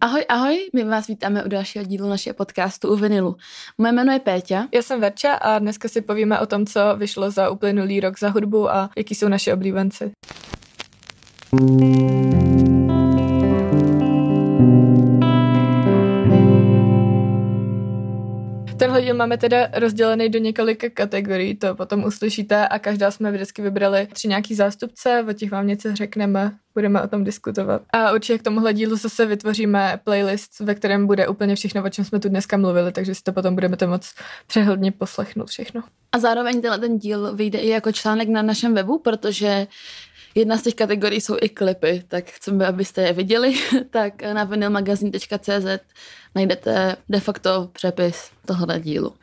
Ahoj, ahoj, my vás vítáme u dalšího dílu našeho podcastu u Vinilu. Moje jméno je Péťa. Já jsem Verča a dneska si povíme o tom, co vyšlo za uplynulý rok za hudbu a jaký jsou naše oblíbenci. Tenhle díl máme teda rozdělený do několika kategorií, to potom uslyšíte a každá jsme vždycky vybrali tři nějaký zástupce, o těch vám něco řekneme, budeme o tom diskutovat. A určitě k tomuhle dílu zase vytvoříme playlist, ve kterém bude úplně všechno, o čem jsme tu dneska mluvili, takže si to potom budeme to moc přehledně poslechnout všechno. A zároveň tenhle ten díl vyjde i jako článek na našem webu, protože Jedna z těch kategorií jsou i klipy, tak chceme, abyste je viděli, tak na vinylmagazin.cz najdete de facto přepis tohoto dílu.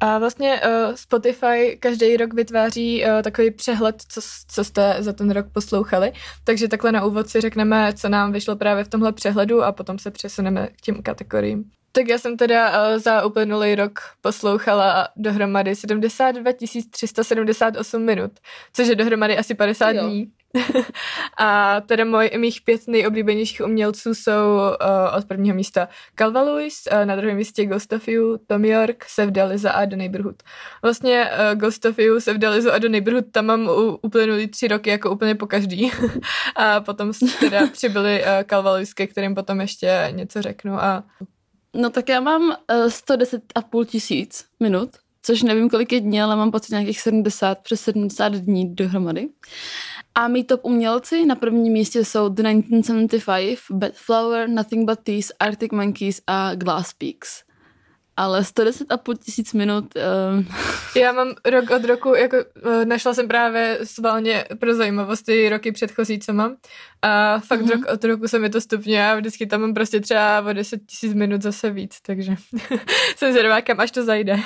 A vlastně uh, Spotify každý rok vytváří uh, takový přehled, co, co jste za ten rok poslouchali. Takže takhle na úvod si řekneme, co nám vyšlo právě v tomhle přehledu a potom se přesuneme k těm kategoriím. Tak já jsem teda uh, za uplynulý rok poslouchala dohromady 72 378 minut, což je dohromady asi 50 jo. dní. a teda moj, mých pět nejoblíbenějších umělců jsou uh, od prvního místa Calva Lewis, uh, na druhém místě Ghost of You, Tom York, Sevda Liza a The Neighborhood. Vlastně uh, Ghost of You, Sevda Liza a The Neighborhood tam mám u, uplynulý tři roky jako úplně po každý. a potom teda přibyli uh, Calva Lewis, ke kterým potom ještě něco řeknu a No tak já mám uh, eh, 110,5 tisíc minut, což nevím, kolik je dní, ale mám pocit nějakých 70, přes 70 dní dohromady. A mý top umělci na prvním místě jsou The 1975, Bad Flower, Nothing But These, Arctic Monkeys a Glass Peaks ale 110 a půl tisíc minut. Um... Já mám rok od roku, jako uh, našla jsem právě svalně pro zajímavost ty roky předchozí, co mám. A fakt mm-hmm. rok od roku se mi to stupňuje a vždycky tam mám prostě třeba o 10 tisíc minut zase víc, takže jsem zvědavá, kam až to zajde.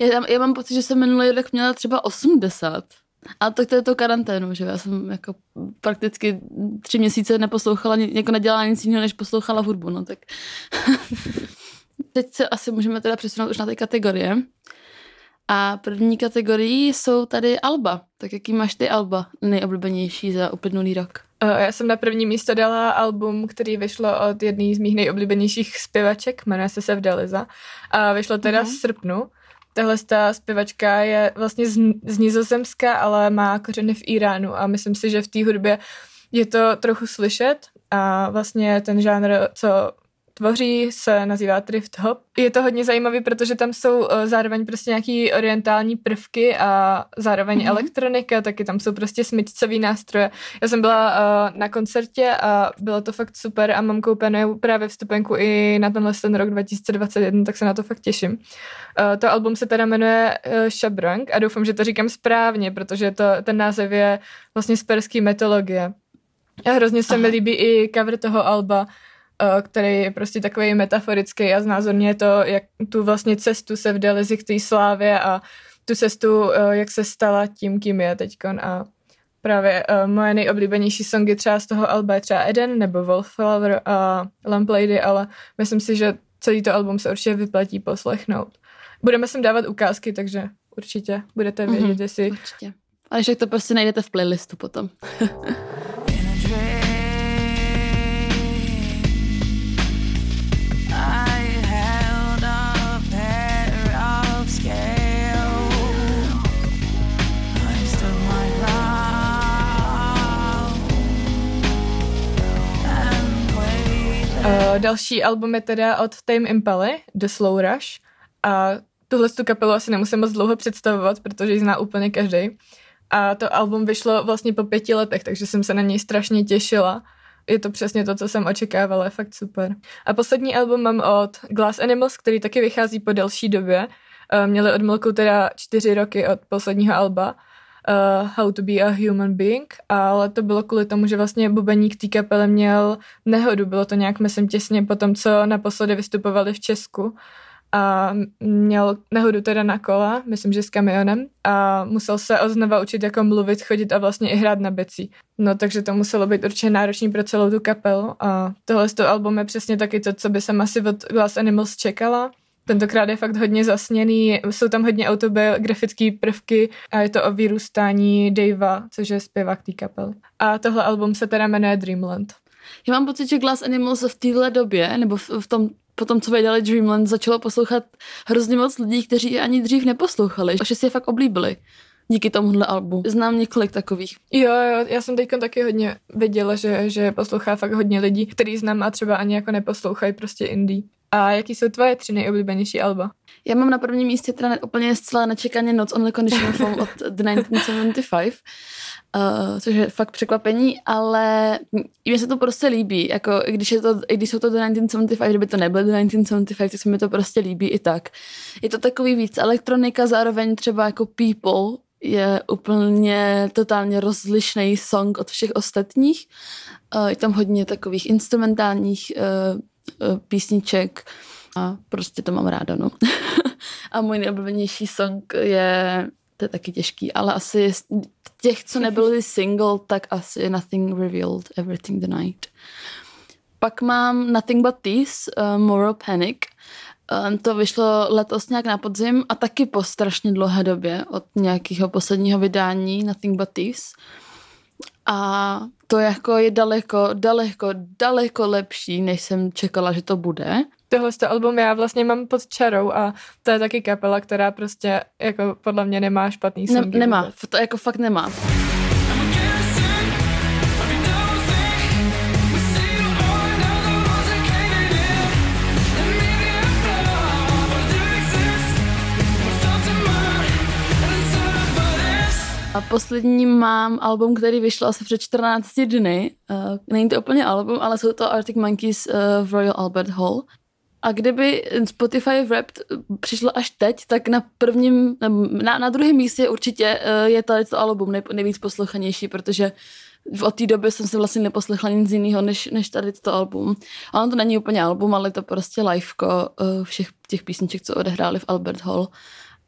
já, já mám pocit, že jsem minulý rok měla třeba 80. A tak to je to karanténu, že já jsem jako prakticky tři měsíce neposlouchala, jako nedělala nic jiného, než poslouchala hudbu, no tak teď se asi můžeme teda přesunout už na ty kategorie. A první kategorii jsou tady Alba. Tak jaký máš ty Alba nejoblíbenější za uplynulý rok? Já jsem na první místo dala album, který vyšlo od jedné z mých nejoblíbenějších zpěvaček, jmenuje se Sevdaliza. A vyšlo teda mm-hmm. v srpnu. Tahle ta zpěvačka je vlastně z, z Nizozemska, ale má kořeny v Iránu a myslím si, že v té hudbě je to trochu slyšet a vlastně ten žánr, co tvoří, se nazývá Thrift Hop. Je to hodně zajímavý, protože tam jsou uh, zároveň prostě nějaký orientální prvky a zároveň mm-hmm. elektronika, taky tam jsou prostě smyčcový nástroje. Já jsem byla uh, na koncertě a bylo to fakt super a mám koupenou právě vstupenku i na tenhle ten rok 2021, tak se na to fakt těším. Uh, to album se teda jmenuje Shabrang a doufám, že to říkám správně, protože to, ten název je vlastně z perský metologie. A hrozně se Aha. mi líbí i cover toho alba, Eh, který je prostě takový metaforický a znázorně to, jak tu vlastně cestu se vdali k té slávě a tu cestu, eh, jak se stala tím, kým je teďkon a právě uh, moje nejoblíbenější songy třeba z toho alba je třeba Eden nebo Wallflower a Lamplady, ale myslím si, že celý to album se určitě vyplatí poslechnout. Budeme sem dávat ukázky, takže určitě budete vědět, mm-hmm, jestli... Určitě. Ale že to prostě najdete v playlistu potom. další album je teda od Tame Impala, The Slow Rush. A tuhle tu kapelu asi nemusím moc dlouho představovat, protože ji zná úplně každý. A to album vyšlo vlastně po pěti letech, takže jsem se na něj strašně těšila. Je to přesně to, co jsem očekávala, je fakt super. A poslední album mám od Glass Animals, který taky vychází po delší době. Uh, měli odmlku teda čtyři roky od posledního alba uh, How to be a Human Being, ale to bylo kvůli tomu, že vlastně bubeník té kapele měl nehodu, bylo to nějak, myslím, těsně po tom, co naposledy vystupovali v Česku. A měl nehodu teda na kola, myslím, že s kamionem. A musel se oznova učit jako mluvit, chodit a vlastně i hrát na becí. No takže to muselo být určitě náročný pro celou tu kapelu. A tohle z toho album je přesně taky to, co by jsem asi od Glass Animals čekala Tentokrát je fakt hodně zasněný, jsou tam hodně autobiografické prvky a je to o vyrůstání Davea, což je zpěvák té kapely. A tohle album se teda jmenuje Dreamland. Já mám pocit, že Glass Animals v téhle době, nebo v, v tom po tom, co vydali Dreamland, začalo poslouchat hrozně moc lidí, kteří je ani dřív neposlouchali. A že si je fakt oblíbili díky tomuhle albu. Znám několik takových. Jo, jo, já jsem teď taky hodně viděla, že, že poslouchá fakt hodně lidí, který znám a třeba ani jako neposlouchají prostě indie. A jaký jsou tvoje tři nejoblíbenější alba? Já mám na prvním místě teda úplně zcela nečekaně Noc on the Conditional Form od The 1975, uh, což je fakt překvapení, ale mně se to prostě líbí, jako i když, je to, i když jsou to The 1975, kdyby to nebylo The 1975, tak se mi to prostě líbí i tak. Je to takový víc elektronika, zároveň třeba jako People, je úplně totálně rozlišný song od všech ostatních. Uh, je tam hodně takových instrumentálních uh, písniček a prostě to mám ráda, no. a můj nejoblíbenější song je, to je taky těžký, ale asi těch, co nebyly single, tak asi Nothing Revealed, Everything the Night. Pak mám Nothing But These, uh, Moral Panic. Um, to vyšlo letos nějak na podzim a taky po strašně dlouhé době od nějakého posledního vydání Nothing But These. A to jako je daleko, daleko, daleko lepší, než jsem čekala, že to bude. Tohle album já vlastně mám pod čarou a to je taky kapela, která prostě jako podle mě nemá špatný songy. Ne, nemá, to jako fakt nemá. A poslední mám album, který vyšel asi před 14 dny. Uh, není to úplně album, ale jsou to Arctic Monkeys uh, v Royal Albert Hall. A kdyby Spotify Wrapped přišlo až teď, tak na prvním, na, na druhém místě určitě uh, je tady to album nej, nejvíc poslouchanější, protože od té doby jsem si vlastně neposlechla nic jiného, než, než tady to album. A on to není úplně album, ale je to prostě liveko uh, všech těch písniček, co odehráli v Albert Hall.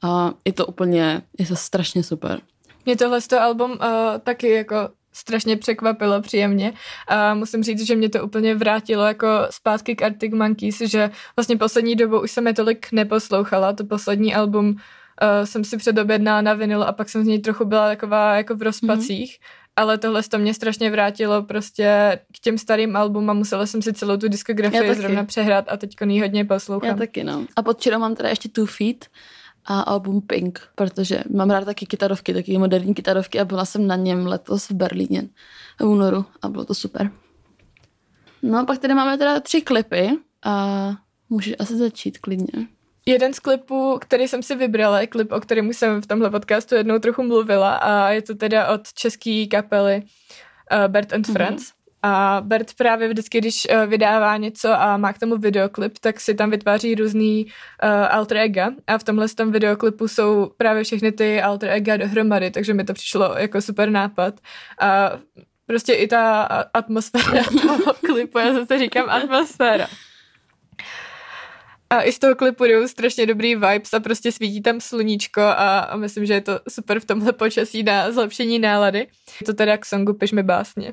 A je to úplně, je to strašně super. Mě tohle z toho album uh, taky jako strašně překvapilo příjemně a musím říct, že mě to úplně vrátilo jako zpátky k Arctic Monkeys, že vlastně poslední dobou už jsem je tolik neposlouchala, to poslední album uh, jsem si předobjednala na vinyl a pak jsem z něj trochu byla taková jako v rozpacích, mm-hmm. ale tohle to mě strašně vrátilo prostě k těm starým albumům a musela jsem si celou tu diskografii zrovna přehrát a teď ji hodně poslouchám. Já taky, no. A pod mám teda ještě Two Feet, a album Pink, protože mám rád taky kytarovky, taky moderní kytarovky a byla jsem na něm letos v Berlíně v únoru a bylo to super. No a pak tady máme teda tři klipy a můžeš asi začít klidně. Jeden z klipů, který jsem si vybrala, je klip, o kterém jsem v tomhle podcastu jednou trochu mluvila a je to teda od české kapely uh, Bert and Friends. Mm-hmm. A Bert právě vždycky, když uh, vydává něco a má k tomu videoklip, tak si tam vytváří různý uh, alter ega a v tomhle tom videoklipu jsou právě všechny ty alter ega dohromady, takže mi to přišlo jako super nápad. A prostě i ta atmosféra toho klipu, já zase říkám atmosféra. A i z toho klipu jdou strašně dobrý vibes a prostě svítí tam sluníčko a, a myslím, že je to super v tomhle počasí na zlepšení nálady. Je to teda k songu Piš mi básně.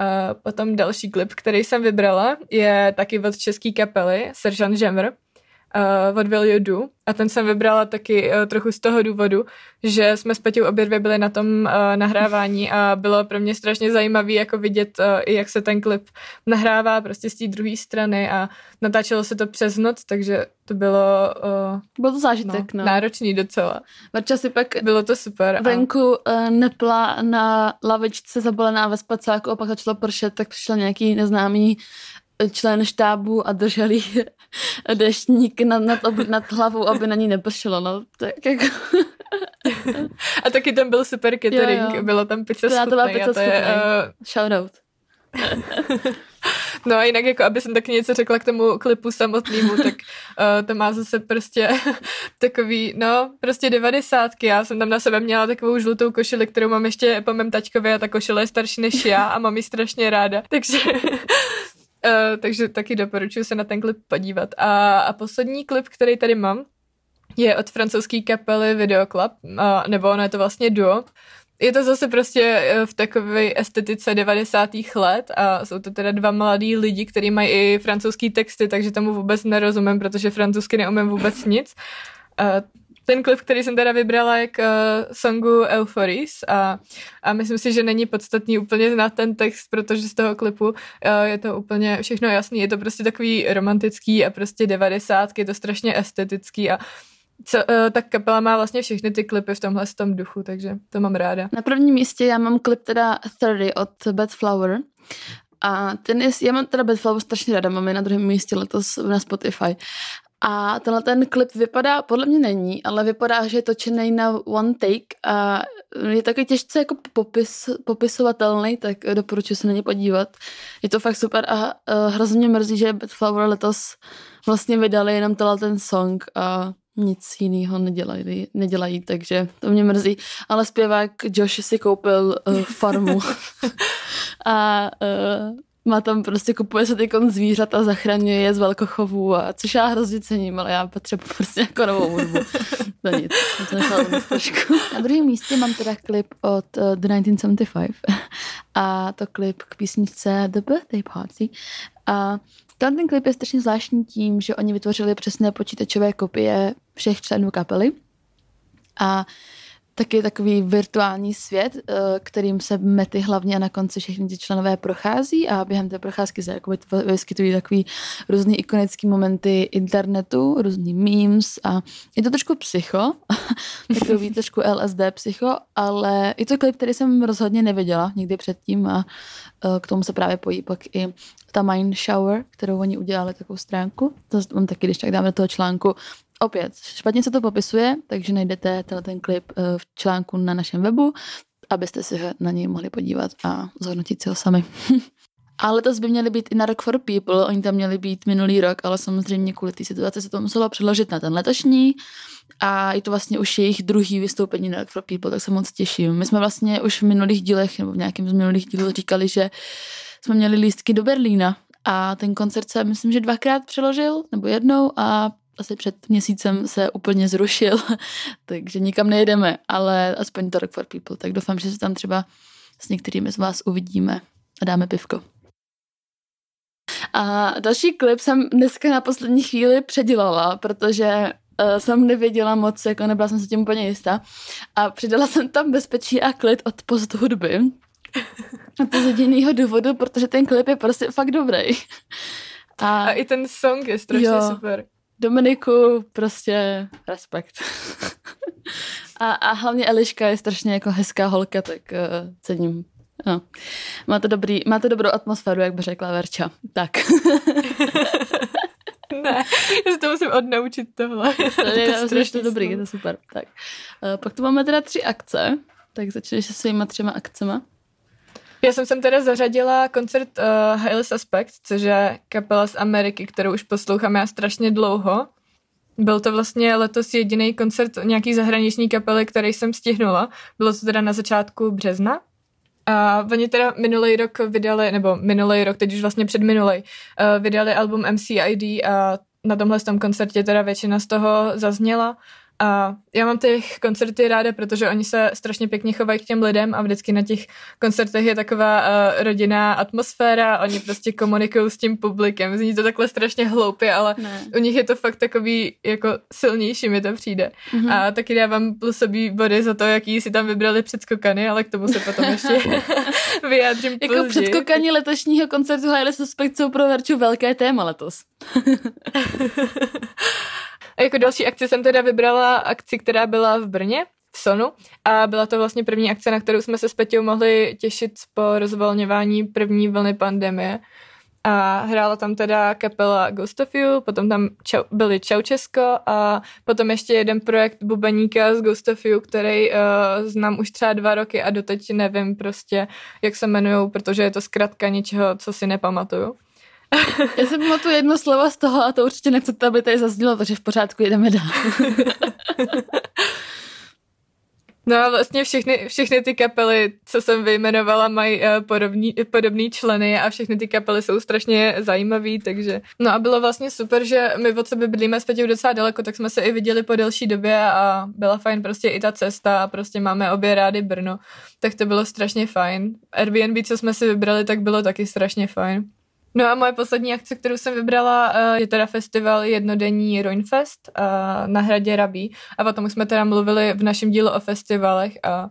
A potom další klip, který jsem vybrala, je taky od české kapely Seržant Žemr, uh, What Will You Do? A ten jsem vybrala taky uh, trochu z toho důvodu, že jsme s Peťou obě dvě byli na tom uh, nahrávání a bylo pro mě strašně zajímavé jako vidět, uh, i jak se ten klip nahrává prostě z té druhé strany a natáčelo se to přes noc, takže to bylo... Uh, bylo to zážitek, no. no. Náročný docela. Marča si pak bylo to super. Venku a... uh, nepla na lavičce zabalená ve spacáku a pak začalo pršet, tak přišel nějaký neznámý člen štábu a drželi deštník nad, nad, ob, nad hlavou, aby na ní nepršelo. No, tak jako... a taky tam byl super catering, jo, jo. byla tam pizza to schutnej. To byla pizza to je, uh... Shoutout. No a jinak, jako aby jsem taky něco řekla k tomu klipu samotnému, tak uh, to má zase prostě takový, no, prostě devadesátky. Já jsem tam na sebe měla takovou žlutou košili, kterou mám ještě po mém tačkovi a ta košile je starší než já a mám ji strašně ráda. Takže Uh, takže taky doporučuji se na ten klip podívat. A, a poslední klip, který tady mám, je od francouzské kapely Videoclub, uh, nebo ono je to vlastně duo. Je to zase prostě eh, v takové estetice 90. let a jsou to teda dva mladí lidi, kteří mají i francouzský texty, takže tomu vůbec nerozumím, protože francouzsky neumím vůbec nic. Uh, ten klip, který jsem teda vybrala je k uh, songu Euphories a, a myslím si, že není podstatný úplně znát ten text, protože z toho klipu uh, je to úplně všechno jasný. Je to prostě takový romantický a prostě devadesátky, je to strašně estetický a co, uh, tak kapela má vlastně všechny ty klipy v tomhle tom duchu, takže to mám ráda. Na prvním místě já mám klip teda 30 od Bad Flower a ten je, já mám teda Bad Flower strašně ráda, mám je na druhém místě letos na Spotify. A tenhle ten klip vypadá, podle mě není, ale vypadá, že je točený na one take a je taky těžce jako popis, popisovatelný, tak doporučuji se na ně podívat. Je to fakt super a hrozně mrzí, že Bad Flower letos vlastně vydali jenom tenhle ten song a nic jiného nedělají, nedělají, takže to mě mrzí. Ale zpěvák Josh si koupil uh, farmu a uh, má tam prostě, kupuje se ty zvířat a zachraňuje je z velkochovu, a což já hrozně cením, ale já potřebuji prostě jako novou hudbu. to nic, to trošku. Na druhém místě mám teda klip od uh, The 1975 a to klip k písničce The Birthday Party. A ten, ten klip je strašně zvláštní tím, že oni vytvořili přesné počítačové kopie všech členů kapely. A taky takový virtuální svět, eh, kterým se mety hlavně a na konci všechny ty členové prochází a během té procházky se jakoby vyskytují takový různý ikonický momenty internetu, různý memes a je to trošku psycho, takový trošku LSD psycho, ale je to klip, který jsem rozhodně neviděla nikdy předtím a eh, k tomu se právě pojí pak i ta Mind Shower, kterou oni udělali takovou stránku. To mám taky, když tak dáme do toho článku opět, špatně se to popisuje, takže najdete tenhle ten klip eh, v článku na našem webu, abyste si na něj mohli podívat a zhodnotit si ho sami. A letos by měly být i na Rock for People, oni tam měli být minulý rok, ale samozřejmě kvůli té situaci se to muselo přeložit na ten letošní a je to vlastně už jejich druhý vystoupení na Rock for People, tak se moc těším. My jsme vlastně už v minulých dílech, nebo v nějakém z minulých dílů říkali, že jsme měli lístky do Berlína a ten koncert se myslím, že dvakrát přeložil, nebo jednou a asi před měsícem se úplně zrušil, takže nikam nejedeme, ale aspoň to Rock for People, tak doufám, že se tam třeba s některými z vás uvidíme a dáme pivko. A další klip jsem dneska na poslední chvíli předělala, protože uh, jsem nevěděla moc, jako nebyla jsem se tím úplně jistá. A přidala jsem tam bezpečí a klid od post hudby. A to z jediného důvodu, protože ten klip je prostě fakt dobrý. A, a i ten song je strašně jo. super. Dominiku, prostě respekt. a, a hlavně Eliška je strašně jako hezká holka, tak uh, cením. No. Máte, dobrý, máte dobrou atmosféru, jak by řekla Verča. Tak. ne, já se to musím odnaučit tohle. to je, to, je to dobrý, je to super. Tak. Uh, pak tu máme teda tři akce, tak začneš se svýma třema akcema. Já jsem sem teda zařadila koncert uh, Highly Suspect, což je kapela z Ameriky, kterou už poslouchám já strašně dlouho. Byl to vlastně letos jediný koncert nějaký zahraniční kapely, který jsem stihnula. Bylo to teda na začátku března. A oni teda minulý rok vydali, nebo minulý rok, teď už vlastně před minulý, uh, vydali album MCID a na tomhle tom koncertě teda většina z toho zazněla. A já mám těch koncerty ráda, protože oni se strašně pěkně chovají k těm lidem a vždycky na těch koncertech je taková uh, rodinná atmosféra, oni prostě komunikují s tím publikem. Zní to takhle strašně hloupě, ale ne. u nich je to fakt takový jako silnější, mi to přijde. Mm-hmm. A taky dávám plusový body za to, jaký si tam vybrali předskokany, ale k tomu se potom ještě vyjádřím Jako později. předskokani letošního koncertu Highly Suspect jsou pro Verču velké téma letos. A jako další akci jsem teda vybrala akci, která byla v Brně, v Sonu a byla to vlastně první akce, na kterou jsme se s Peťou mohli těšit po rozvolňování první vlny pandemie. A hrála tam teda kapela Ghost of You, potom tam čau, byli Čau Česko a potom ještě jeden projekt Bubeníka z Ghost of You, který uh, znám už třeba dva roky a doteď nevím prostě, jak se jmenují, protože je to zkrátka něčeho, co si nepamatuju. Já si pamatuju jedno slovo z toho a to určitě nechcete, aby tady zaznělo, takže v pořádku jdeme dál. No a vlastně všechny, všechny ty kapely, co jsem vyjmenovala, mají uh, podobný, podobný členy a všechny ty kapely jsou strašně zajímavý, takže no a bylo vlastně super, že my od sebe bydlíme s Petěm docela daleko, tak jsme se i viděli po delší době a byla fajn prostě i ta cesta a prostě máme obě rády Brno, tak to bylo strašně fajn. Airbnb, co jsme si vybrali, tak bylo taky strašně fajn. No a moje poslední akce, kterou jsem vybrala, eh, je teda festival jednodenní Roinfest eh, na hradě Rabí. A potom jsme teda mluvili v našem dílu o festivalech a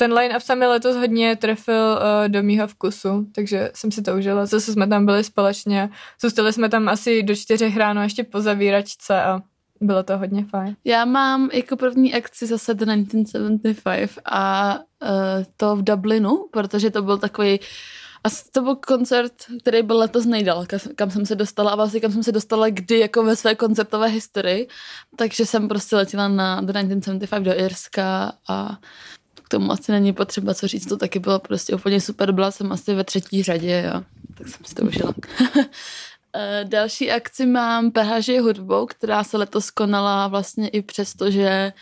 ten line-up se mi letos hodně trefil uh, do mýho vkusu, takže jsem si to užila. Zase jsme tam byli společně, zůstali jsme tam asi do čtyřech ráno ještě po zavíračce a bylo to hodně fajn. Já mám jako první akci zase The 1975 a to v Dublinu, protože to byl takový a to byl koncert, který byl letos nejdál, kam jsem se dostala a vlastně kam jsem se dostala kdy jako ve své koncertové historii. Takže jsem prostě letěla na The 1975 do Irska a k tomu asi není potřeba co říct, to taky bylo prostě úplně super, byla jsem asi ve třetí řadě a tak jsem si to užila. Eh, další akci mám PHŽ hudbou, která se letos konala vlastně i přesto, že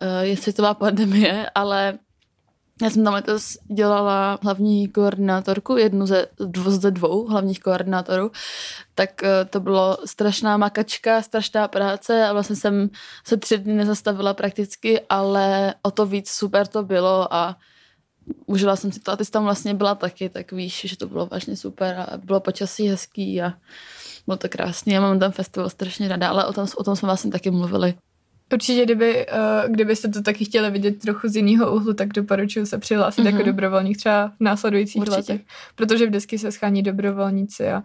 eh, je světová pandemie, ale já jsem tam letos dělala hlavní koordinátorku, jednu ze, dvou, ze dvou hlavních koordinátorů, tak eh, to bylo strašná makačka, strašná práce a vlastně jsem se tři dny nezastavila prakticky, ale o to víc super to bylo a užila jsem si to a ty jsi tam vlastně byla taky, tak víš, že to bylo vážně super a bylo počasí hezký a bylo to krásný. Já mám ten festival strašně ráda, ale o tom, o tom jsme vlastně taky mluvili. Určitě, kdyby, uh, kdybyste to taky chtěli vidět trochu z jiného úhlu, tak doporučuji se přihlásit mm-hmm. jako mhm. dobrovolník třeba v následujících Určitě. letech, protože vždycky se schání dobrovolníci a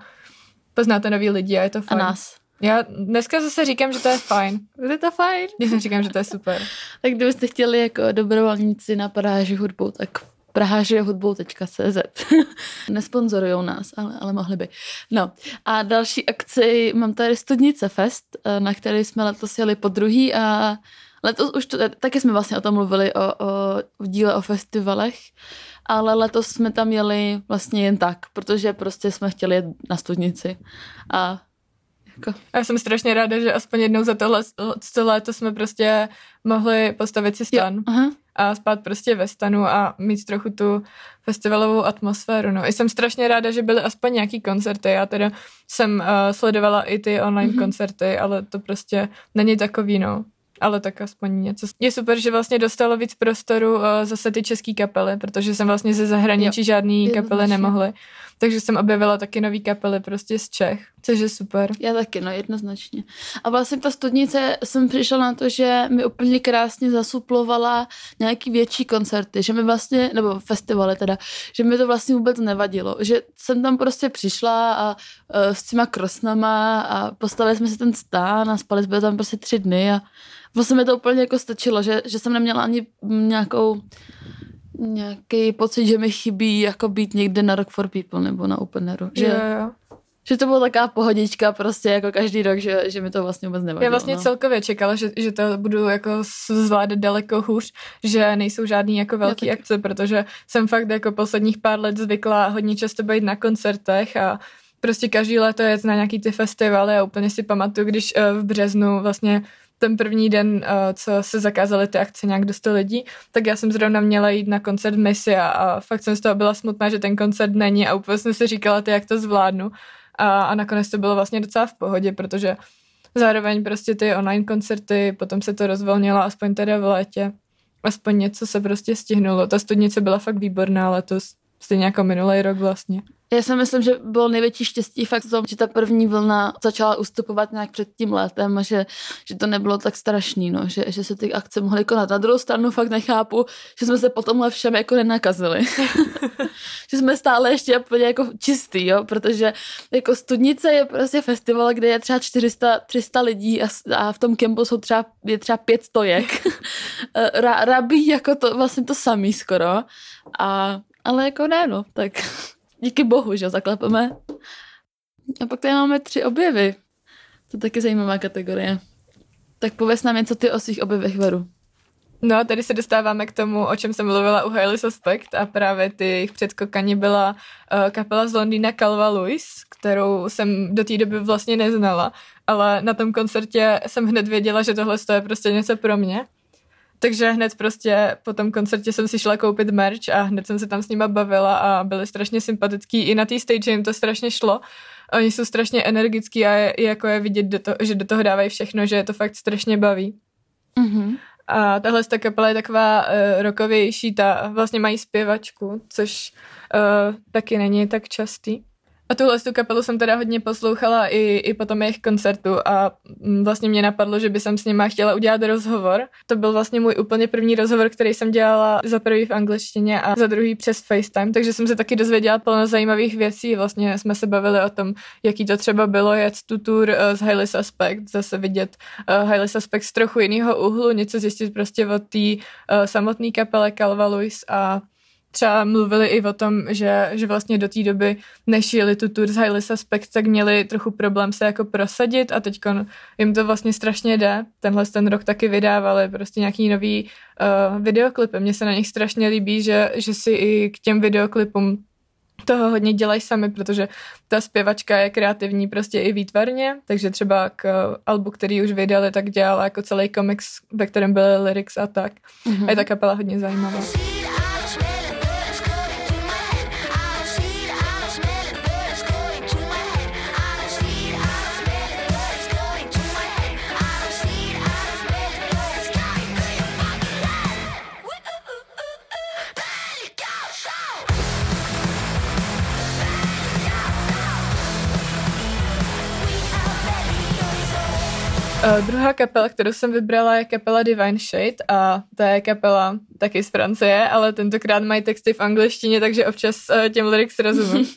poznáte nový lidi a je to fajn. A nás. Já dneska zase říkám, že to je fajn. Je to fajn? Já říkám, že to je super. tak kdybyste chtěli jako dobrovolníci na paráži hudbu, tak prahažehudbou.cz Nesponzorují nás, ale, ale mohli by. No a další akci, mám tady Studnice Fest, eh, na který jsme letos jeli po druhý a letos už to, taky jsme vlastně o tom mluvili o, o, v díle o festivalech, ale letos jsme tam jeli vlastně jen tak, protože prostě jsme chtěli jet na studnici a jako. Já jsem strašně ráda, že aspoň jednou za tohle to léto jsme prostě mohli postavit si stan. Jo, aha a spát prostě ve stanu a mít trochu tu festivalovou atmosféru. No. I jsem strašně ráda, že byly aspoň nějaký koncerty. Já teda jsem uh, sledovala i ty online mm-hmm. koncerty, ale to prostě není takový, no ale tak aspoň něco. Je super, že vlastně dostalo víc prostoru uh, zase ty české kapely, protože jsem vlastně ze zahraničí jo, žádný kapely nemohly. Takže jsem objevila taky nový kapely prostě z Čech, což je super. Já taky, no jednoznačně. A vlastně ta studnice jsem přišla na to, že mi úplně krásně zasuplovala nějaký větší koncerty, že mi vlastně, nebo festivaly teda, že mi to vlastně vůbec nevadilo, že jsem tam prostě přišla a uh, s těma krosnama a postavili jsme si ten stán a spali jsme tam prostě tři dny a vlastně mi to úplně jako stačilo, že, že jsem neměla ani nějakou nějaký pocit, že mi chybí jako být někde na Rock for People nebo na Openeru. Že, jo, jo. že to byla taková pohodička prostě jako každý rok, že, že mi to vlastně vůbec nevadilo. Já vlastně no. celkově čekala, že, že to budu jako zvládat daleko hůř, že nejsou žádný jako velký akce, protože jsem fakt jako posledních pár let zvykla hodně často být na koncertech a prostě každý léto jet na nějaký ty festivaly a úplně si pamatuju, když uh, v březnu vlastně ten první den, eh, co se zakázaly ty akce nějak do 100 lidí, tak já jsem zrovna měla jít na koncert Missy a, a fakt jsem z toho byla smutná, že ten koncert není a úplně jsem si říkala, ty, jak to zvládnu. A, a nakonec to bylo vlastně docela v pohodě, protože zároveň prostě ty online koncerty, potom se to rozvolnilo, aspoň teda v létě. Aspoň něco se prostě stihnulo. Ta studnice byla fakt výborná letos, stejně jako minulý rok vlastně. Já si myslím, že bylo největší štěstí fakt v tom, že ta první vlna začala ustupovat nějak před tím létem a že, že to nebylo tak strašný, no, že, že se ty akce mohly konat. Na druhou stranu fakt nechápu, že jsme se potom všem jako nenakazili. že jsme stále ještě úplně jako čistý, jo, protože jako Studnice je prostě festival, kde je třeba 400, 300 lidí a, a v tom kempu jsou třeba, je třeba pět stojek. Ra, rabí jako to vlastně to samý skoro. A, ale jako ne, no, tak Díky bohu, že zaklepeme. A pak tady máme tři objevy. To je taky zajímavá kategorie. Tak pověs nám něco ty o svých objevech, Veru. No, tady se dostáváme k tomu, o čem jsem mluvila u Highly Suspect a právě ty jejich předkokani byla uh, kapela z Londýna Calva Lewis, kterou jsem do té doby vlastně neznala, ale na tom koncertě jsem hned věděla, že tohle je prostě něco pro mě. Takže hned prostě po tom koncertě jsem si šla koupit merch a hned jsem se tam s nima bavila a byli strašně sympatický. I na té stage jim to strašně šlo. Oni jsou strašně energický a je, jako je vidět, do to, že do toho dávají všechno, že je to fakt strašně baví. Mm-hmm. A tahle ta kapela je taková uh, rokovější, ta vlastně mají zpěvačku, což uh, taky není tak častý. A tuhle tu kapelu jsem teda hodně poslouchala i, i potom jejich koncertu a mm, vlastně mě napadlo, že by jsem s nima chtěla udělat rozhovor. To byl vlastně můj úplně první rozhovor, který jsem dělala za prvý v angličtině a za druhý přes FaceTime, takže jsem se taky dozvěděla plno zajímavých věcí. Vlastně jsme se bavili o tom, jaký to třeba bylo jet tu tour uh, z Highly Suspect, zase vidět uh, Highly Suspect z trochu jiného úhlu, něco zjistit prostě o té uh, samotné kapele Calva Lewis a třeba mluvili i o tom, že, že vlastně do té doby, než jeli tu tour z Highly Suspect, tak měli trochu problém se jako prosadit a teď jim to vlastně strašně jde. Tenhle ten rok taky vydávali prostě nějaký nový uh, videoklipy. Mně se na nich strašně líbí, že, že si i k těm videoklipům toho hodně dělají sami, protože ta zpěvačka je kreativní prostě i výtvarně, takže třeba k albu, který už vydali, tak dělala jako celý komiks, ve kterém byly lyrics a tak. Mm-hmm. A je ta kapela hodně zajímavá. Uh, druhá kapela, kterou jsem vybrala, je kapela Divine Shade a to je kapela taky z Francie, ale tentokrát mají texty v angličtině, takže občas uh, těm lyrics rozumím.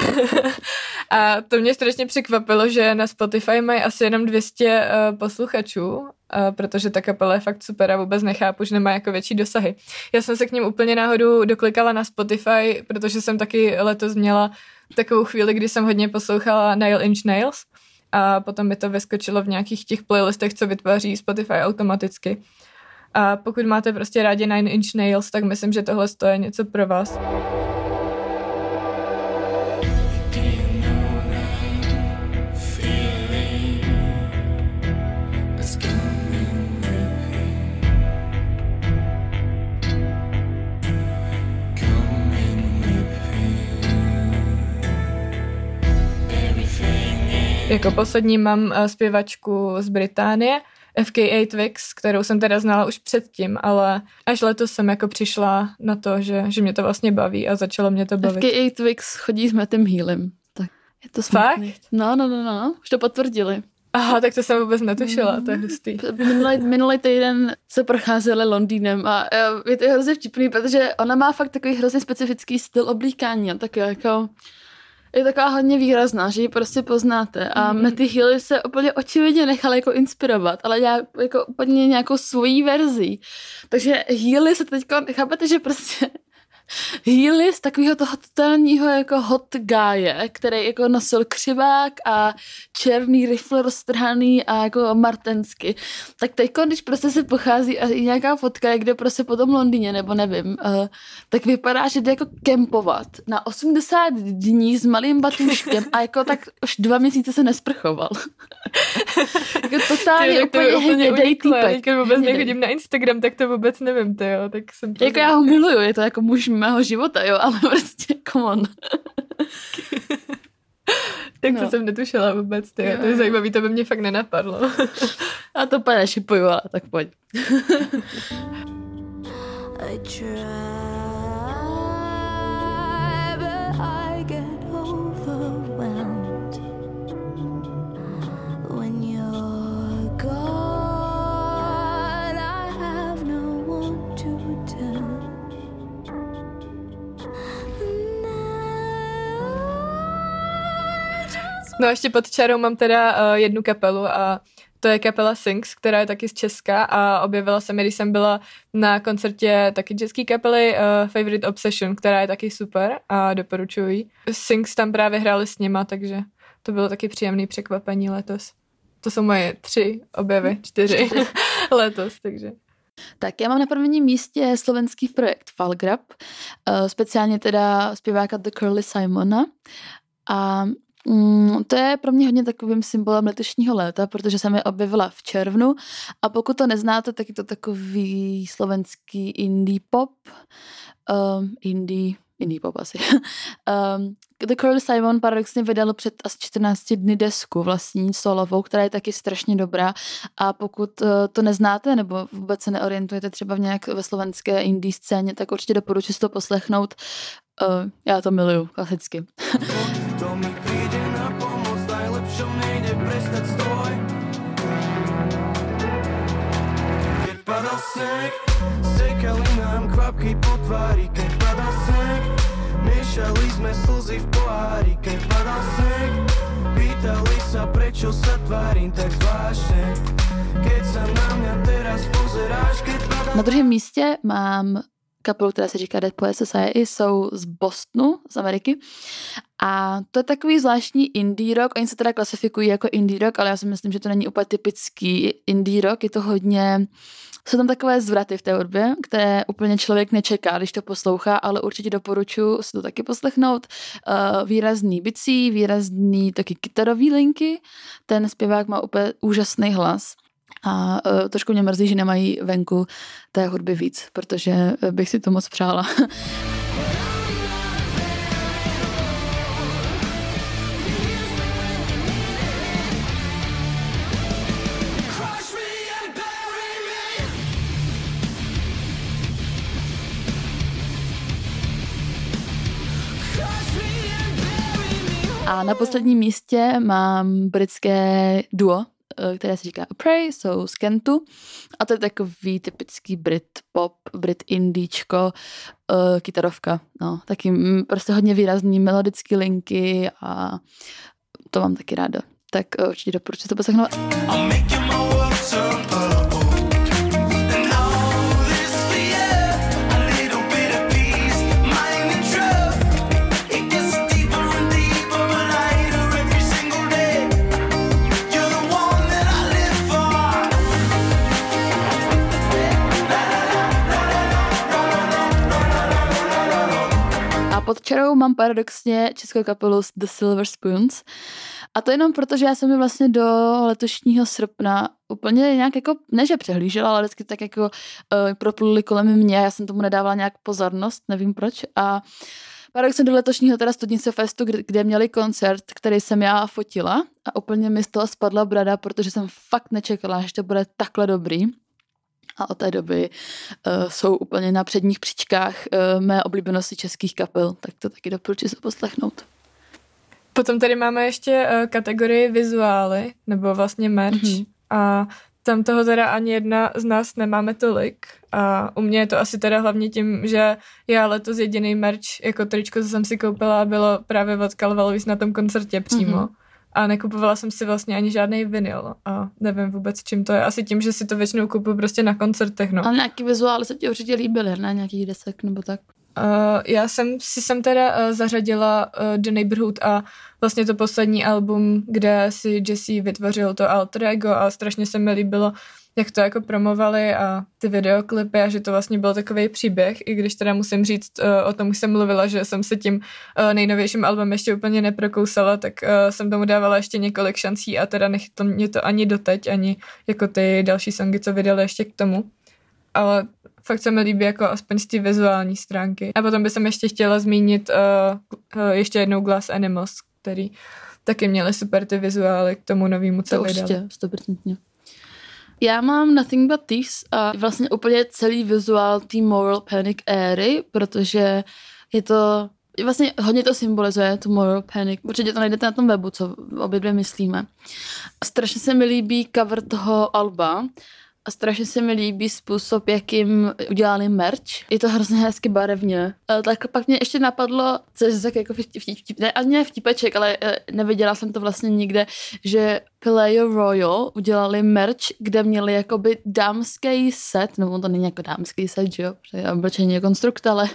a to mě strašně překvapilo, že na Spotify mají asi jenom 200 uh, eh, posluchačů, uh, protože ta kapela je fakt super a vůbec nechápu, že nemá jako větší dosahy. Já jsem se k ním úplně náhodou doklikala na Spotify, protože jsem taky letos měla takovou chvíli, kdy jsem hodně poslouchala Nail Inch Nails a potom mi to vyskočilo v nějakých těch playlistech, co vytváří Spotify automaticky. A pokud máte prostě rádi Nine Inch Nails, tak myslím, že tohle je něco pro vás. Jako poslední mám uh, zpěvačku z Británie, FKA Twix, kterou jsem teda znala už předtím, ale až letos jsem jako přišla na to, že, že mě to vlastně baví a začalo mě to bavit. FKA Twix chodí s Mattem Healem. Tak je to smutný. Fakt? No, no, no, no, už to potvrdili. Aha, tak to jsem vůbec netušila, to je hustý. Minulý, minulý týden se procházeli Londýnem a je to hrozně vtipný, protože ona má fakt takový hrozně specifický styl oblíkání, tak jako je taková hodně výrazná, že ji prostě poznáte. A mm. Matty Healy se úplně očividně nechal jako inspirovat, ale já jako úplně nějakou svojí verzi. Takže Healy se teď, chápete, že prostě Healy z takového toho totálního jako hot guye, který jako nosil křivák a černý rifle roztrhaný a jako martensky. Tak teď, když prostě se pochází a nějaká fotka, kde prostě po tom Londýně, nebo nevím, uh, tak vypadá, že jde jako kempovat na 80 dní s malým batuškem a jako tak už dva měsíce se nesprchoval. jako totálně Ty, úplně, úplně hnědej týpek. Když vůbec nechodím na Instagram, tak to vůbec nevím, ty jo, tak jsem Jako já ho miluju, je to jako muž mého života, jo, ale prostě, come on. tak no. to jsem netušila vůbec, ty, to je zajímavý, to by mě fakt nenapadlo. A to pane šipuju, ale tak pojď. I try. No a ještě pod čarou mám teda uh, jednu kapelu a to je kapela Sings, která je taky z Česka a objevila se mi, když jsem byla na koncertě taky české kapely uh, Favorite Obsession, která je taky super a doporučuji. Sings tam právě hráli s nima, takže to bylo taky příjemné překvapení letos. To jsou moje tři objevy, čtyři letos, takže. Tak já mám na prvním místě slovenský projekt Falgrab, uh, speciálně teda zpěváka The Curly Simona. A Mm, to je pro mě hodně takovým symbolem letošního léta, protože jsem je objevila v červnu a pokud to neznáte, tak je to takový slovenský indie pop, um, indie, indie pop asi. um, The Curly Simon paradoxně vydal před asi 14 dny desku vlastní solovou, která je taky strašně dobrá a pokud uh, to neznáte nebo vůbec se neorientujete třeba v nějak ve slovenské indie scéně, tak určitě doporučuji si to poslechnout. Uh, já to miluju, klasicky. To mi príde na pomoc, najlepšom nejde prestať stoj. Keď padal sneh, stekali nám kvapky po tvári Keď padal sneh, miešali sme slzy v pohári Keď padal sneh, pýtali sa prečo sa tvárim tak zvláštne. Keď sa na mňa teraz pozeráš, keď padal Na druhém místě mám kapelu, která se říká Dead Poets Society, jsou z Bostonu, z Ameriky. A to je takový zvláštní indie rock. Oni se teda klasifikují jako indie rock, ale já si myslím, že to není úplně typický indie rock. Je to hodně... Jsou tam takové zvraty v té hudbě, které úplně člověk nečeká, když to poslouchá, ale určitě doporučuji si to taky poslechnout. Uh, výrazný bicí, výrazný taky kytarový linky. Ten zpěvák má úplně úžasný hlas. A uh, trošku mě mrzí, že nemají venku té hudby víc, protože e, bych si to moc přála. A na posledním místě mám britské duo, které se říká Prey, jsou z Kentu. A to je takový typický Brit pop, Brit indíčko, uh, kytarovka. No, taky prostě hodně výrazný melodický linky a to mám taky ráda. Tak uh, určitě doporučuji to poslechnout. Pod čarou mám paradoxně českou kapelu The Silver Spoons. A to jenom proto, že já jsem mi vlastně do letošního srpna úplně nějak jako, ne že přehlížela, ale vždycky tak jako uh, propluli kolem mě, já jsem tomu nedávala nějak pozornost, nevím proč. A paradoxně do letošního teda Studnice Festu, kde, kde měli koncert, který jsem já fotila a úplně mi z toho spadla brada, protože jsem fakt nečekala, že to bude takhle dobrý. A od té doby uh, jsou úplně na předních příčkách uh, mé oblíbenosti českých kapel, tak to taky doporučuji se poslechnout. Potom tady máme ještě uh, kategorii vizuály, nebo vlastně merch. Mhm. Mm-hmm. A tam toho teda ani jedna z nás nemáme tolik. A u mě je to asi teda hlavně tím, že já letos jediný merch, jako tričko, co jsem si koupila, bylo právě od Calvalis na tom koncertě přímo. Mhm. Mm-hmm. A nekupovala jsem si vlastně ani žádný vinyl. A nevím vůbec, čím to je. Asi tím, že si to většinou kupuju prostě na koncertech, no. Ale nějaký vizuály se ti určitě líbily, ne? Nějakých desek nebo tak. Uh, já jsem si sem teda uh, zařadila uh, The Neighborhood a vlastně to poslední album, kde si Jesse vytvořil to alter ego a strašně se mi líbilo, jak to jako promovali a ty videoklipy a že to vlastně byl takový příběh, i když teda musím říct, uh, o tom už jsem mluvila, že jsem se tím uh, nejnovějším albumem ještě úplně neprokousala, tak uh, jsem tomu dávala ještě několik šancí a teda nechytlo mě to ani doteď, ani jako ty další songy, co vydali ještě k tomu. Ale fakt se mi líbí jako aspoň z té vizuální stránky. A potom bych ještě chtěla zmínit uh, uh, ještě jednou Glass Animals, který taky měli super ty vizuály k tomu novému, co To určitě, stoprocentně. Já mám Nothing But Thieves a vlastně úplně celý vizuál té Moral Panic éry, protože je to vlastně hodně to symbolizuje, tu Moral Panic. Určitě to najdete na tom webu, co obě dvě myslíme. Strašně se mi líbí cover toho alba a strašně se mi líbí způsob, jakým udělali merch. Je to hrozně hezky barevně. Tak pak mě ještě napadlo, což je tak jako vtip, vtip, ne, ani ne vtipeček, ale e, neviděla jsem to vlastně nikde, že Player Royal udělali merch, kde měli jakoby dámský set, no to není jako dámský set, že jo, protože oblečení je konstrukt, ale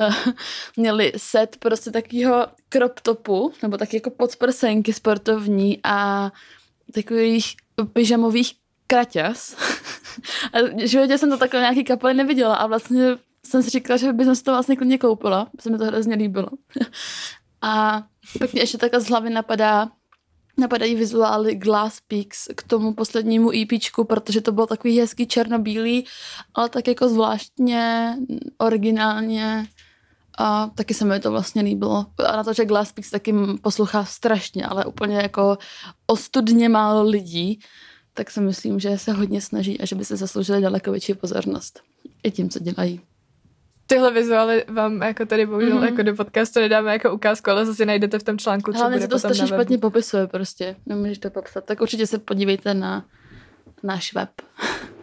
uh, měli set prostě takového crop topu, nebo taky jako podprsenky sportovní a takových pyžamových kraťas. a v životě jsem to takhle nějaký kapely neviděla a vlastně jsem si říkala, že bych si to vlastně klidně koupila, protože se mi to hrozně líbilo. a pak mě ještě takhle z hlavy napadá, napadají vizuály Glass Peaks k tomu poslednímu EPčku, protože to bylo takový hezký černobílý, ale tak jako zvláštně, originálně a taky se mi to vlastně líbilo. A na to, že Glass Peaks taky poslouchá strašně, ale úplně jako ostudně málo lidí, tak si myslím, že se hodně snaží a že by se zasloužili daleko větší pozornost. I tím, co dělají. Tyhle vizuály vám jako tady bohužel mm-hmm. jako do podcastu nedáme jako ukázku, ale zase najdete v tom článku, co Hlavně bude se to strašně špatně popisuje prostě. Nemůžeš to popsat. Tak určitě se podívejte na náš web.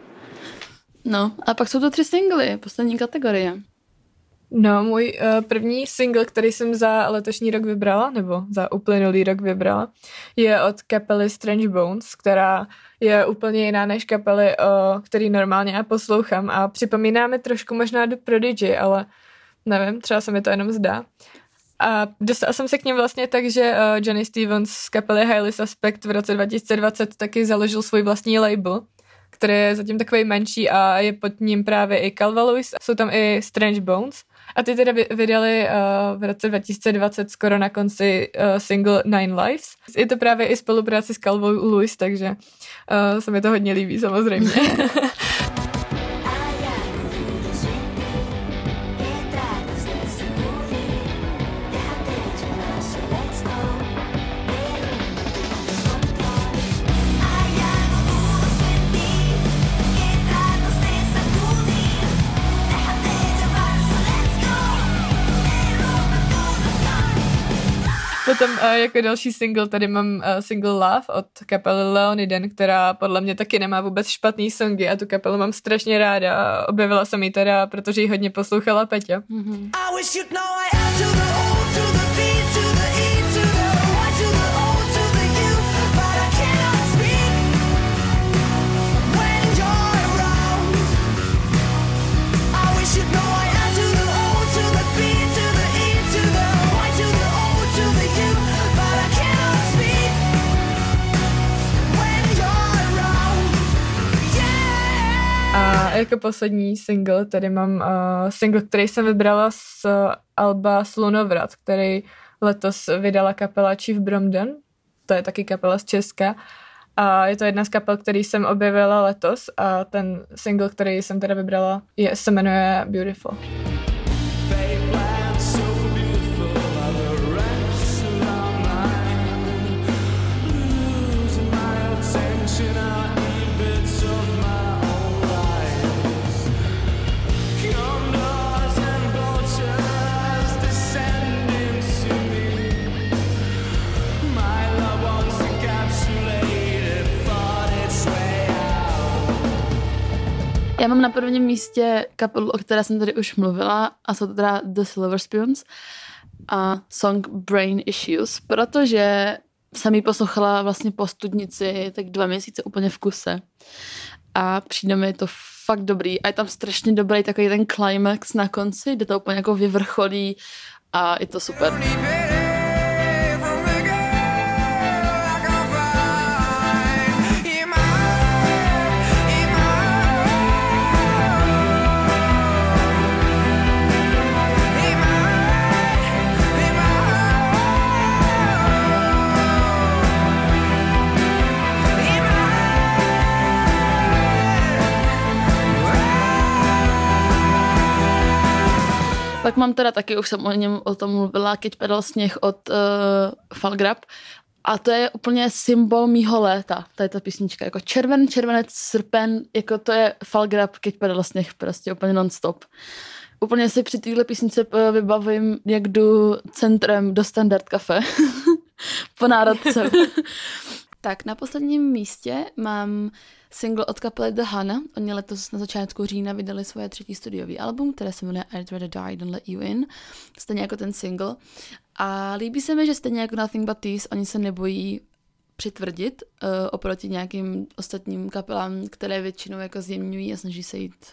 No, a pak jsou to tři singly, poslední kategorie. No, můj uh, první single, který jsem za letošní rok vybrala, nebo za uplynulý rok vybrala, je od kapely Strange Bones, která je úplně jiná než kapely, uh, který normálně já poslouchám a připomíná mi trošku možná do Prodigy, ale nevím, třeba se mi to jenom zdá. A dostala jsem se k ním vlastně tak, že uh, Johnny Stevens z kapely Highly Suspect v roce 2020 taky založil svůj vlastní label, který je zatím takový menší a je pod ním právě i Calva Lewis, jsou tam i Strange Bones. A ty teda vy- vydali uh, v roce 2020 skoro na konci uh, single Nine Lives. Je to právě i spolupráce s Calvou Lewis, takže uh, se mi to hodně líbí samozřejmě. jako další single tady mám uh, single Love od kapely Leoniden, která podle mě taky nemá vůbec špatný songy a tu kapelu mám strašně ráda a objevila jsem ji teda, protože ji hodně poslouchala Peťa. Mm-hmm. Jako poslední single tady mám uh, single, který jsem vybrala z uh, Alba Slunovrat, který letos vydala kapela Chief Bromden, to je taky kapela z Česka. A je to jedna z kapel, který jsem objevila letos a ten single, který jsem teda vybrala, je, se jmenuje Beautiful. Já mám na prvním místě kapelu, o které jsem tady už mluvila, a jsou to teda The Silver Spoons a song Brain Issues, protože jsem ji poslouchala vlastně po studnici tak dva měsíce úplně v kuse. A přijde mi to fakt dobrý. A je tam strašně dobrý takový ten climax na konci, kde to úplně jako vyvrcholí a je to super. Pak mám teda taky, už jsem o něm o tom mluvila, keď padal sněh od uh, Falgrab. A to je úplně symbol mýho léta, tady ta písnička. Jako červen, červenec, srpen, jako to je Falgrab, keď padal sněh, prostě úplně non-stop. Úplně si při téhle písnice eh, vybavím, jak jdu centrem do Standard Cafe po národce. tak na posledním místě mám single od kapely The Hana. Oni letos na začátku října vydali svoje třetí studiový album, které se jmenuje I'd Rather Die Than Let You In. Stejně jako ten single. A líbí se mi, že stejně jako Nothing But These, oni se nebojí přitvrdit uh, oproti nějakým ostatním kapelám, které většinou jako zjemňují a snaží se jít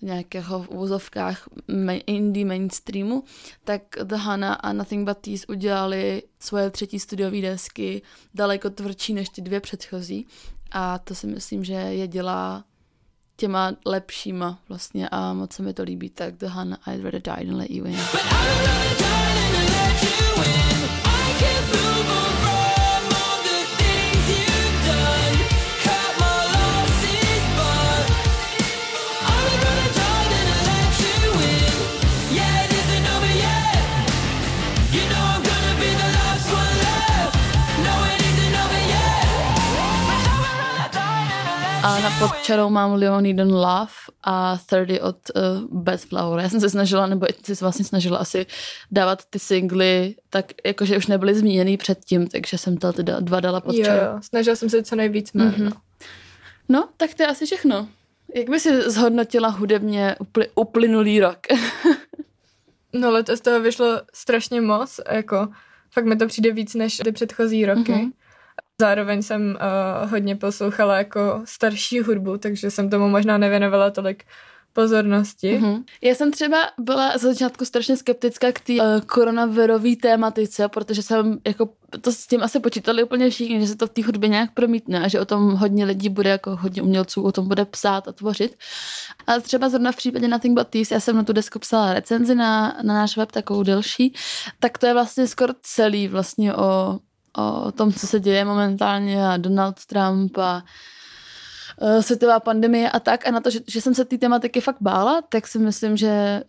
do nějakého v úvozovkách ma- indie mainstreamu, tak The Hana a Nothing But These udělali svoje třetí studiové desky daleko tvrdší než ty dvě předchozí a to si myslím, že je dělá těma lepšíma vlastně a moc se mi to líbí, tak The Hana I'd rather die than let you in. A na podčarou mám Leoniden Love a 30 od uh, Bad Flower. Já jsem se snažila, nebo ty se vlastně snažila asi dávat ty singly, tak jakože už nebyly zmíněný předtím, takže jsem to teda dva dala pod Jo, jo, snažila jsem se co nejvíc jmen, Mhm. no. Tak to je asi všechno. Jak by si zhodnotila hudebně uply, uplynulý rok? No letos toho vyšlo strašně moc, jako fakt mi to přijde víc než ty předchozí roky. Mhm. Zároveň jsem uh, hodně poslouchala jako starší hudbu, takže jsem tomu možná nevěnovala tolik pozornosti. Mhm. Já jsem třeba byla za začátku strašně skeptická k té uh, koronavirové tématice, protože jsem jako to s tím asi počítali úplně všichni, že se to v té hudbě nějak promítne a že o tom hodně lidí bude, jako hodně umělců o tom bude psát a tvořit. Ale třeba zrovna v případě Nothing But Thieves, já jsem na tu desku psala recenzi na, na náš web, takovou delší, tak to je vlastně skoro celý vlastně o, o tom, co se děje momentálně a Donald Trump a eh, světová pandemie a tak a na to, že, že jsem se té tematiky fakt bála, tak si myslím, že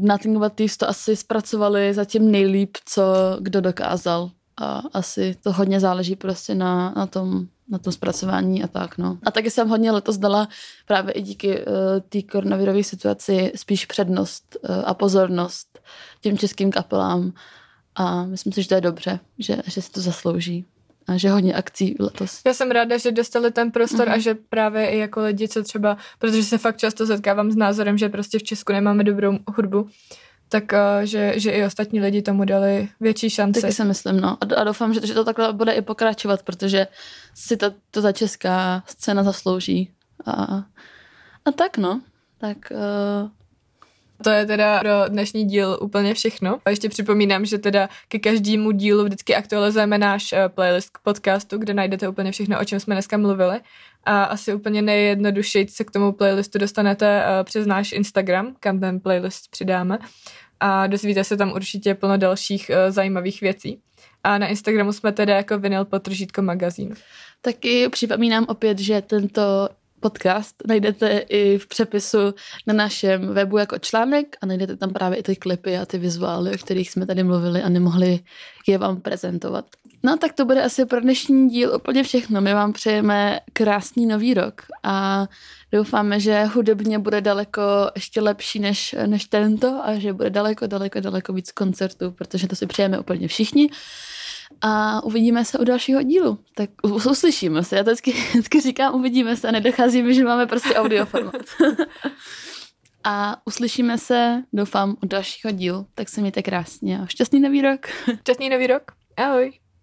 Nothing But Thieves to asi zpracovali zatím nejlíp, co kdo dokázal a asi to hodně záleží prostě na, na tom na tom zpracování a tak, no. A taky jsem hodně letos dala právě i díky uh, té koronavirové situaci spíš přednost uh, a pozornost těm českým kapelám a myslím si, že to je dobře, že, že si to zaslouží a že hodně akcí letos. Já jsem ráda, že dostali ten prostor Mhm. a že právě i jako lidi, co třeba, protože se fakt často setkávám s názorem, že prostě v Česku nemáme dobrou hudbu, tak uh, že, že i ostatní lidi tomu dali větší šanci. Taky si myslím, no. A, a doufám, že, že to takhle bude i pokračovat, protože si to, to ta česká scéna zaslouží. A, a tak, no. Tak uh, To je teda pro dnešní díl úplně všechno. A ještě připomínám, že teda ke každému dílu vždycky aktualizujeme náš eh, playlist k podcastu, kde najdete úplně všechno, o čem jsme dneska mluvili. A asi úplně nejjednodušeji se k tomu playlistu dostanete eh, přes náš Instagram, kam ten playlist přidáme. A dozvíte se tam určitě plno dalších eh, zajímavých věcí. A na Instagramu jsme teda jako vinyl potržítko magazín. taky připomínám opět, že tento podcast najdete i v přepisu na našem webu jako článek a najdete tam právě i ty klipy a ty vizuály, o kterých jsme tady mluvili a nemohli je vám prezentovat. No tak to bude asi pro dnešní díl úplně všechno. My vám přejeme krásný nový rok a doufáme, že hudebně bude daleko ještě lepší než, než tento a že bude daleko, daleko, daleko víc koncertů, protože to si přejeme úplně všichni a uvidíme se u dalšího dílu. Tak us- uslyšíme se. Já to vždycky, vždycky říkám uvidíme se a nedochází mi, že máme prostě audio format. a uslyšíme se, doufám, u dalšího dílu. Tak se mějte krásně a šťastný nový rok. Šťastný nový rok. Ahoj.